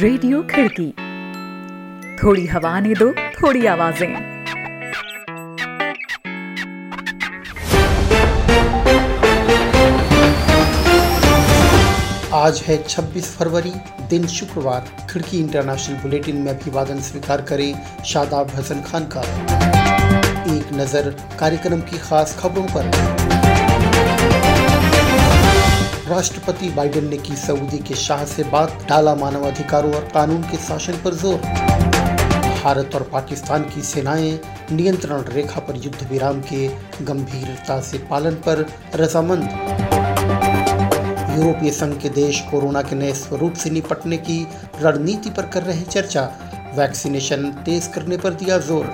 Radio खिड़की। थोड़ी हवा ने दो, थोड़ी आवाज़ें। आज है 26 फरवरी, दिन शुक्रवार। खिड़की इंटरनेशनल बुलेटिन में अभिवादन स्वीकार करें शादाब हसन खान का। एक नज़र कार्यक्रम की खास खबरों पर। राष्ट्रपति बाइडेन ने की सऊदी के शाह से बात, डाला मानवाधिकारों और कानून के शासन पर ज़ोर। भारत और पाकिस्तान की सेनाएँ नियंत्रण रेखा पर युद्ध विराम के गंभीरता से पालन पर रजामंद। यूरोपीय संघ के देश कोरोना के नए स्वरूप से निपटने की रणनीति पर कर रहे चर्चा। वैक्सीनेशन तेज करने पर दिया ज़ोर।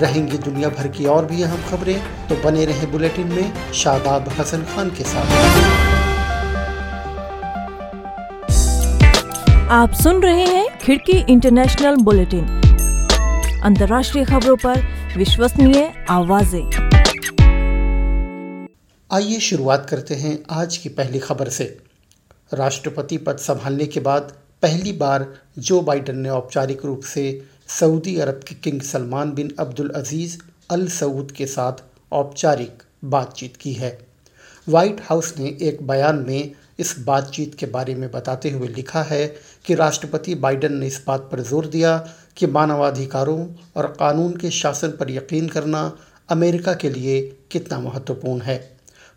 रहेंगी दुनिया भर की और भी अहम खबरें तो बने रहे बुलेटिन में शादाब हसन खान के साथ। आप सुन रहे हैं खिड़की इंटरनेशनल बुलेटिन। अंतर्राष्ट्रीय खबरों पर विश्वसनीय आवाज़ें। आइए शुरुआत करते हैं आज की पहली खबर से। राष्ट्रपति पद संभालने के बाद पहली बार जो बाइडेन ने औपचारिक रूप से सऊदी अरब के king Salman bin Abdul Aziz Al Saud के साथ औपचारिक बातचीत की है। व्हाइट हाउस ने एक बयान में इस बातचीत के बारे में बताते हुए लिखा है कि राष्ट्रपति बाइडेन ने इस बात पर ज़ोर दिया कि मानवाधिकारों और कानून के शासन पर यकीन करना अमेरिका के लिए कितना महत्वपूर्ण है।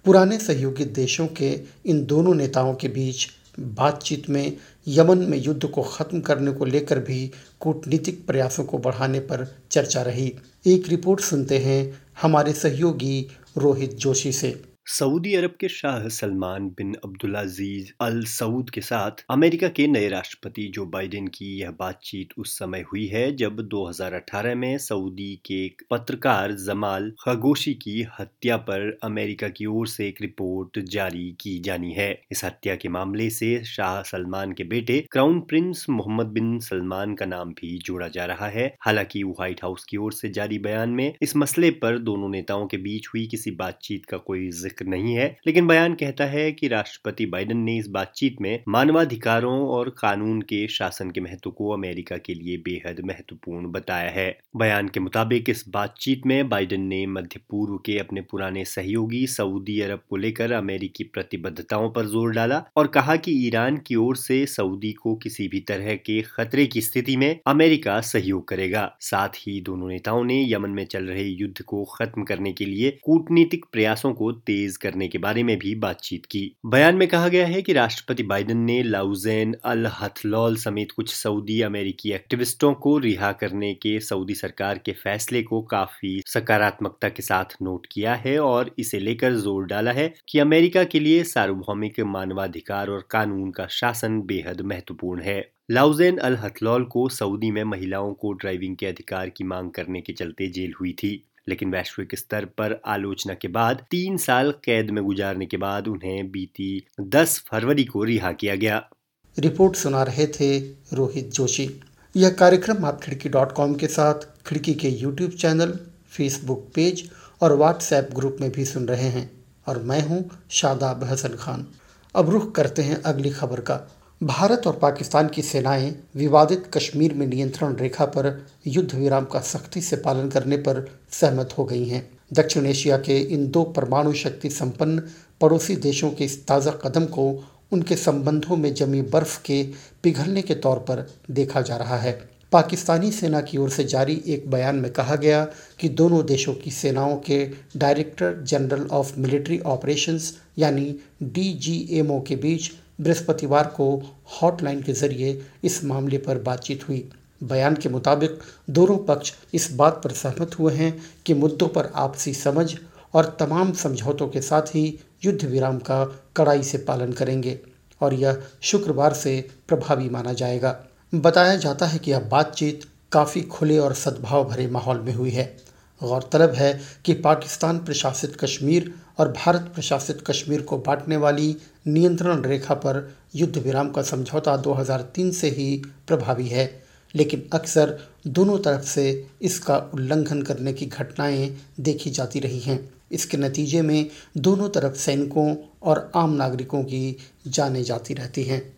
पुराने सहयोगी देशों के इन दोनों नेताओं के बीच बातचीत में यमन में युद्ध को खत्म करने को लेकर भी कूटनीतिक प्रयासों को बढ़ाने पर चर्चा रही। एक रिपोर्ट सुनते हैं हमारे सहयोगी रोहित जोशी से। सऊदी अरब के Shah Salman bin Abdulaziz Al Saud के साथ अमेरिका के नए राष्ट्रपति जो बाइडेन की यह बातचीत उस समय हुई है जब 2018 में सऊदी के पत्रकार जमाल खगोशी की हत्या पर अमेरिका की ओर से एक रिपोर्ट जारी की जानी है। इस हत्या के मामले से शाह सलमान के बेटे crown prince Mohammed bin Salman का नाम भी जोड़ा जा रहा है। हालाँकि व्हाइट हाउस की ओर से जारी बयान में इस मसले पर दोनों नेताओं के बीच हुई किसी बातचीत का कोई ज़िक्र ज़िक्र नहीं है, लेकिन बयान कहता है कि राष्ट्रपति बाइडेन ने इस बातचीत में मानवाधिकारों और कानून के शासन के महत्व को अमेरिका के लिए बेहद महत्वपूर्ण बताया है। बयान के मुताबिक इस बातचीत में बाइडेन ने मध्य पूर्व के अपने पुराने सहयोगी सऊदी अरब को लेकर अमेरिकी प्रतिबद्धताओं पर ज़ोर डाला और कहा कि ईरान की ओर से सऊदी को किसी भी तरह के खतरे की स्थिति में अमेरिका सहयोग करेगा। साथ ही दोनों नेताओं ने यमन में चल रहे युद्ध को खत्म करने के लिए कूटनीतिक प्रयासों को तेज तेज करने के बारे में भी बातचीत की। बयान में कहा गया है कि राष्ट्रपति बाइडेन ने लाउजेन अल हथलौल समेत कुछ सऊदी अमेरिकी एक्टिविस्टों को रिहा करने के सऊदी सरकार के फैसले को काफ़ी सकारात्मकता के साथ नोट किया है और इसे लेकर ज़ोर डाला है कि अमेरिका के लिए सार्वभौमिक मानवाधिकार और कानून का शासन बेहद महत्वपूर्ण है। लाउजेन अल हथलौल को सऊदी में महिलाओं को ड्राइविंग के अधिकार की मांग करने के चलते जेल हुई थी। लेकिन वैश्विक स्तर पर आलोचना के बाद तीन साल कैद में गुजारने के बाद उन्हें बीती 10 फरवरी को रिहा किया गया। रिपोर्ट सुना रहे थे रोहित जोशी। यह कार्यक्रम आप खिड़की डॉट कॉम के साथ, खिड़की के यूट्यूब चैनल, फेसबुक पेज और व्हाट्सएप ग्रुप में भी सुन रहे हैं। और मैं हूँ शादाब हसन खान। अब रुख करते हैं अगली खबर का। भारत और पाकिस्तान की सेनाएँ विवादित कश्मीर में नियंत्रण रेखा पर युद्ध विराम का सख्ती से पालन करने पर सहमत हो गई हैं। दक्षिण एशिया के इन दो परमाणु शक्ति संपन्न पड़ोसी देशों के इस ताज़ा कदम को उनके संबंधों में जमी बर्फ़ के पिघलने के तौर पर देखा जा रहा है। पाकिस्तानी सेना की ओर से जारी एक बयान में कहा गया कि दोनों देशों की सेनाओं के director general of military operations यानी डीजीएमओ के बीच बृहस्पतिवार को हॉटलाइन के ज़रिए इस मामले पर बातचीत हुई। बयान के मुताबिक, दोनों पक्ष इस बात पर सहमत हुए हैं कि मुद्दों पर आपसी समझ और तमाम समझौतों के साथ ही युद्ध विराम का कड़ाई से पालन करेंगे और यह शुक्रवार से प्रभावी माना जाएगा। बताया जाता है कि यह बातचीत काफ़ी खुले और सद्भाव भरे माहौल में हुई है। गौरतलब है कि पाकिस्तान प्रशासित कश्मीर और भारत प्रशासित कश्मीर को बांटने वाली नियंत्रण रेखा पर युद्ध विराम का समझौता 2003 से ही प्रभावी है। लेकिन अक्सर दोनों तरफ़ से इसका उल्लंघन करने की घटनाएँ देखी जाती रही हैं। इसके नतीजे में दोनों तरफ़ सैनिकों और आम नागरिकों की जाने जाती रहती हैं।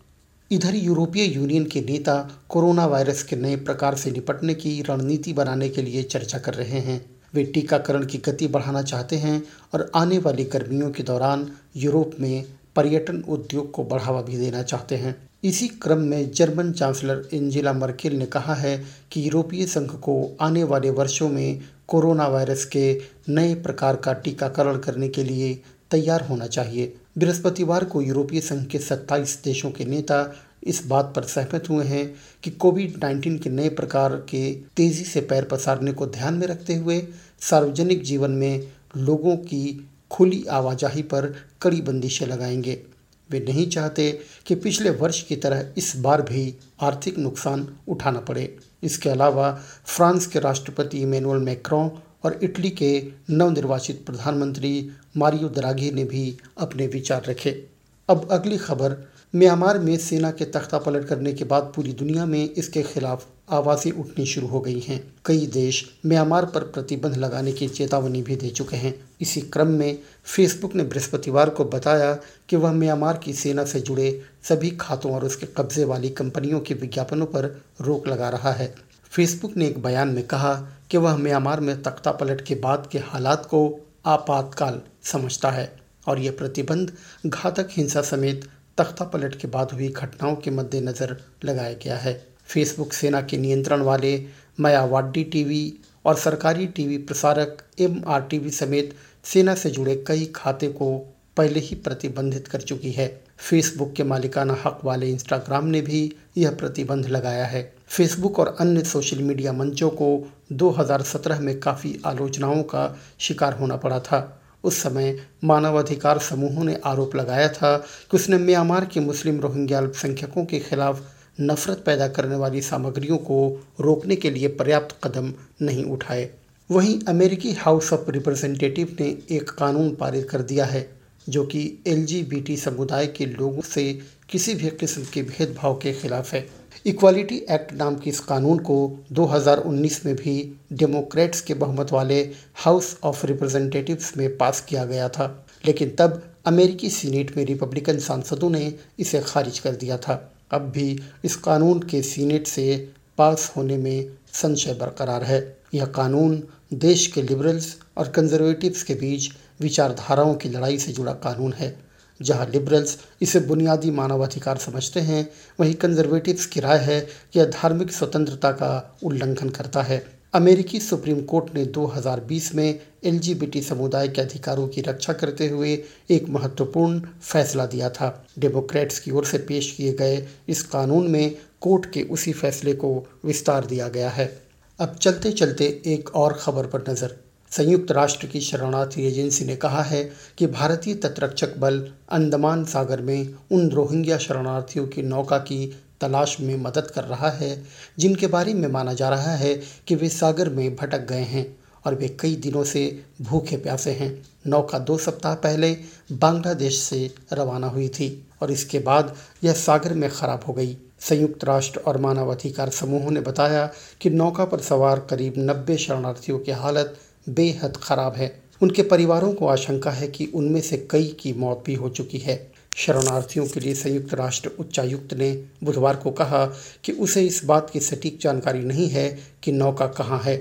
इधर यूरोपीय यूनियन के नेता कोरोना वायरस के नए प्रकार से निपटने की रणनीति बनाने के लिए चर्चा कर रहे हैं। वे टीकाकरण की गति बढ़ाना चाहते हैं और आने वाली गर्मियों के दौरान यूरोप में पर्यटन उद्योग को बढ़ावा भी देना चाहते हैं। इसी क्रम में जर्मन चांसलर एंजेला मर्केल ने कहा है कि यूरोपीय संघ को आने वाले वर्षों में कोरोना वायरस के नए प्रकार का टीकाकरण करने के लिए तैयार होना चाहिए। बृहस्पतिवार को यूरोपीय संघ के 27 देशों के नेता इस बात पर सहमत हुए हैं कि कोविड 19 के नए प्रकार के तेज़ी से पैर पसारने को ध्यान में रखते हुए सार्वजनिक जीवन में लोगों की खुली आवाजाही पर कड़ी बंदिशें लगाएँगे। वे नहीं चाहते कि पिछले वर्ष की तरह इस बार भी आर्थिक नुकसान उठाना पड़े। इसके अलावा फ्रांस के राष्ट्रपति इमेनुअल मैक्रों और इटली के नवनिर्वाचित प्रधानमंत्री मारियो दराघी ने भी अपने विचार रखे। अब अगली खबर म्यांमार में सेना के तख्ता पलट करने के बाद पूरी दुनिया में इसके खिलाफ आवाज़ें उठनी शुरू हो गई हैं। कई देश म्यांमार पर प्रतिबंध लगाने की चेतावनी भी दे चुके हैं। इसी क्रम में फेसबुक ने बृहस्पतिवार को बताया कि वह म्यांमार की सेना से जुड़े सभी खातों और उसके कब्जे वाली कंपनियों के विज्ञापनों पर रोक लगा रहा है। फेसबुक ने एक बयान में कहा कि वह म्यांमार में तख्ता पलट के बाद के हालात को आपातकाल समझता है और यह प्रतिबंध घातक हिंसा समेत तख्ता पलट के बाद हुई घटनाओं के मद्देनज़र लगाया गया है। फेसबुक सेना के नियंत्रण वाले मायावाडी टीवी और सरकारी टीवी प्रसारक एम आर टीवी समेत सेना से जुड़े कई खाते को पहले ही प्रतिबंधित कर चुकी है। फेसबुक के मालिकाना हक वाले इंस्टाग्राम ने भी यह प्रतिबंध लगाया है। फेसबुक और अन्य सोशल मीडिया मंचों को 2017 में काफ़ी आलोचनाओं का शिकार होना पड़ा था। उस समय मानवाधिकार समूहों ने आरोप लगाया था कि उसने म्यांमार के मुस्लिम रोहिंग्या अल्पसंख्यकों के खिलाफ नफरत पैदा करने वाली सामग्रियों को रोकने के लिए पर्याप्त कदम नहीं उठाए। वहीं अमेरिकी हाउस ऑफ़ रिप्रेजेंटेटिव ने एक कानून पारित कर दिया है, जो कि एलजीबीटी समुदाय के लोगों से किसी भी किस्म के भेदभाव के खिलाफ है। इक्वालिटी एक्ट नाम के इस कानून को 2019 में भी डेमोक्रेट्स के बहुमत वाले हाउस ऑफ़ रिप्रेजेंटेटिव्स में पास किया गया था। लेकिन तब अमेरिकी सीनेट में रिपब्लिकन सांसदों ने इसे खारिज कर दिया था। अब भी इस कानून के सीनेट से पास होने में संशय बरकरार है। यह कानून देश के लिबरल्स और कंजर्वेटिव्स के बीच विचारधाराओं की लड़ाई से जुड़ा कानून है। जहाँ लिबरल्स इसे बुनियादी मानवाधिकार समझते हैं, वहीं कंजर्वेटिव्स की राय है कि यह धार्मिक स्वतंत्रता का उल्लंघन करता है। अमेरिकी सुप्रीम कोर्ट ने 2020 में एलजीबीटी समुदाय के अधिकारों की रक्षा करते हुए एक महत्वपूर्ण फैसला दिया था। डेमोक्रेट्स की ओर से पेश किए गए इस कानून में कोर्ट के उसी फैसले को विस्तार दिया गया है। अब चलते चलते एक और खबर पर नज़र संयुक्त राष्ट्र की शरणार्थी एजेंसी ने कहा है कि भारतीय तटरक्षक बल अंडमान सागर में उन रोहिंग्या शरणार्थियों की नौका की तलाश में मदद कर रहा है, जिनके बारे में माना जा रहा है कि वे सागर में भटक गए हैं और वे कई दिनों से भूखे प्यासे हैं। नौका दो सप्ताह पहले बांग्लादेश से रवाना हुई थी और इसके बाद यह सागर में खराब हो गई। संयुक्त राष्ट्र और मानवाधिकार समूहों ने बताया कि नौका पर सवार करीब नब्बे शरणार्थियों की हालत बेहद ख़राब है। उनके परिवारों को आशंका है कि उनमें से कई की मौत भी हो चुकी है। शरणार्थियों के लिए संयुक्त राष्ट्र उच्चायुक्त ने बुधवार को कहा कि उसे इस बात की सटीक जानकारी नहीं है कि नौका कहाँ है।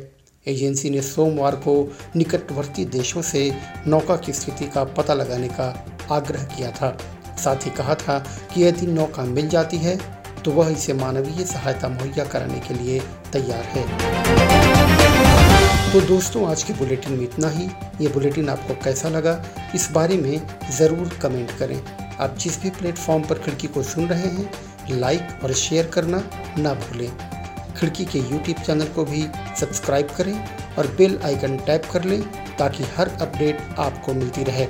एजेंसी ने सोमवार को निकटवर्ती देशों से नौका की स्थिति का पता लगाने का आग्रह किया था। साथ ही कहा था कि यदि नौका मिल जाती है तो वह इसे मानवीय सहायता मुहैया कराने के लिए तैयार है। तो दोस्तों, आज के बुलेटिन में इतना ही। ये बुलेटिन आपको कैसा लगा, इस बारे में ज़रूर कमेंट करें। आप जिस भी प्लेटफॉर्म पर खिड़की को सुन रहे हैं, लाइक और शेयर करना ना भूलें। खिड़की के यूट्यूब चैनल को भी सब्सक्राइब करें और बेल आइकन टैप कर लें ताकि हर अपडेट आपको मिलती रहे।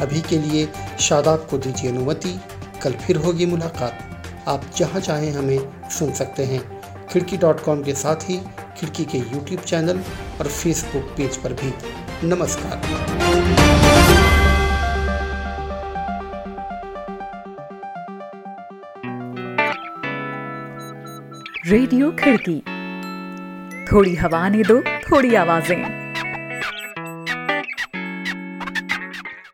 अभी के लिए शादाब को दीजिए अनुमति। कल फिर होगी मुलाकात। आप जहाँ चाहें हमें सुन सकते हैं। खिड़की डॉट कॉम के साथ ही खिड़की के यूट्यूब चैनल और फेसबुक पेज पर भी नमस्कार। रेडियो खिड़की। थोड़ी हवा ने दो थोड़ी आवाज़ें।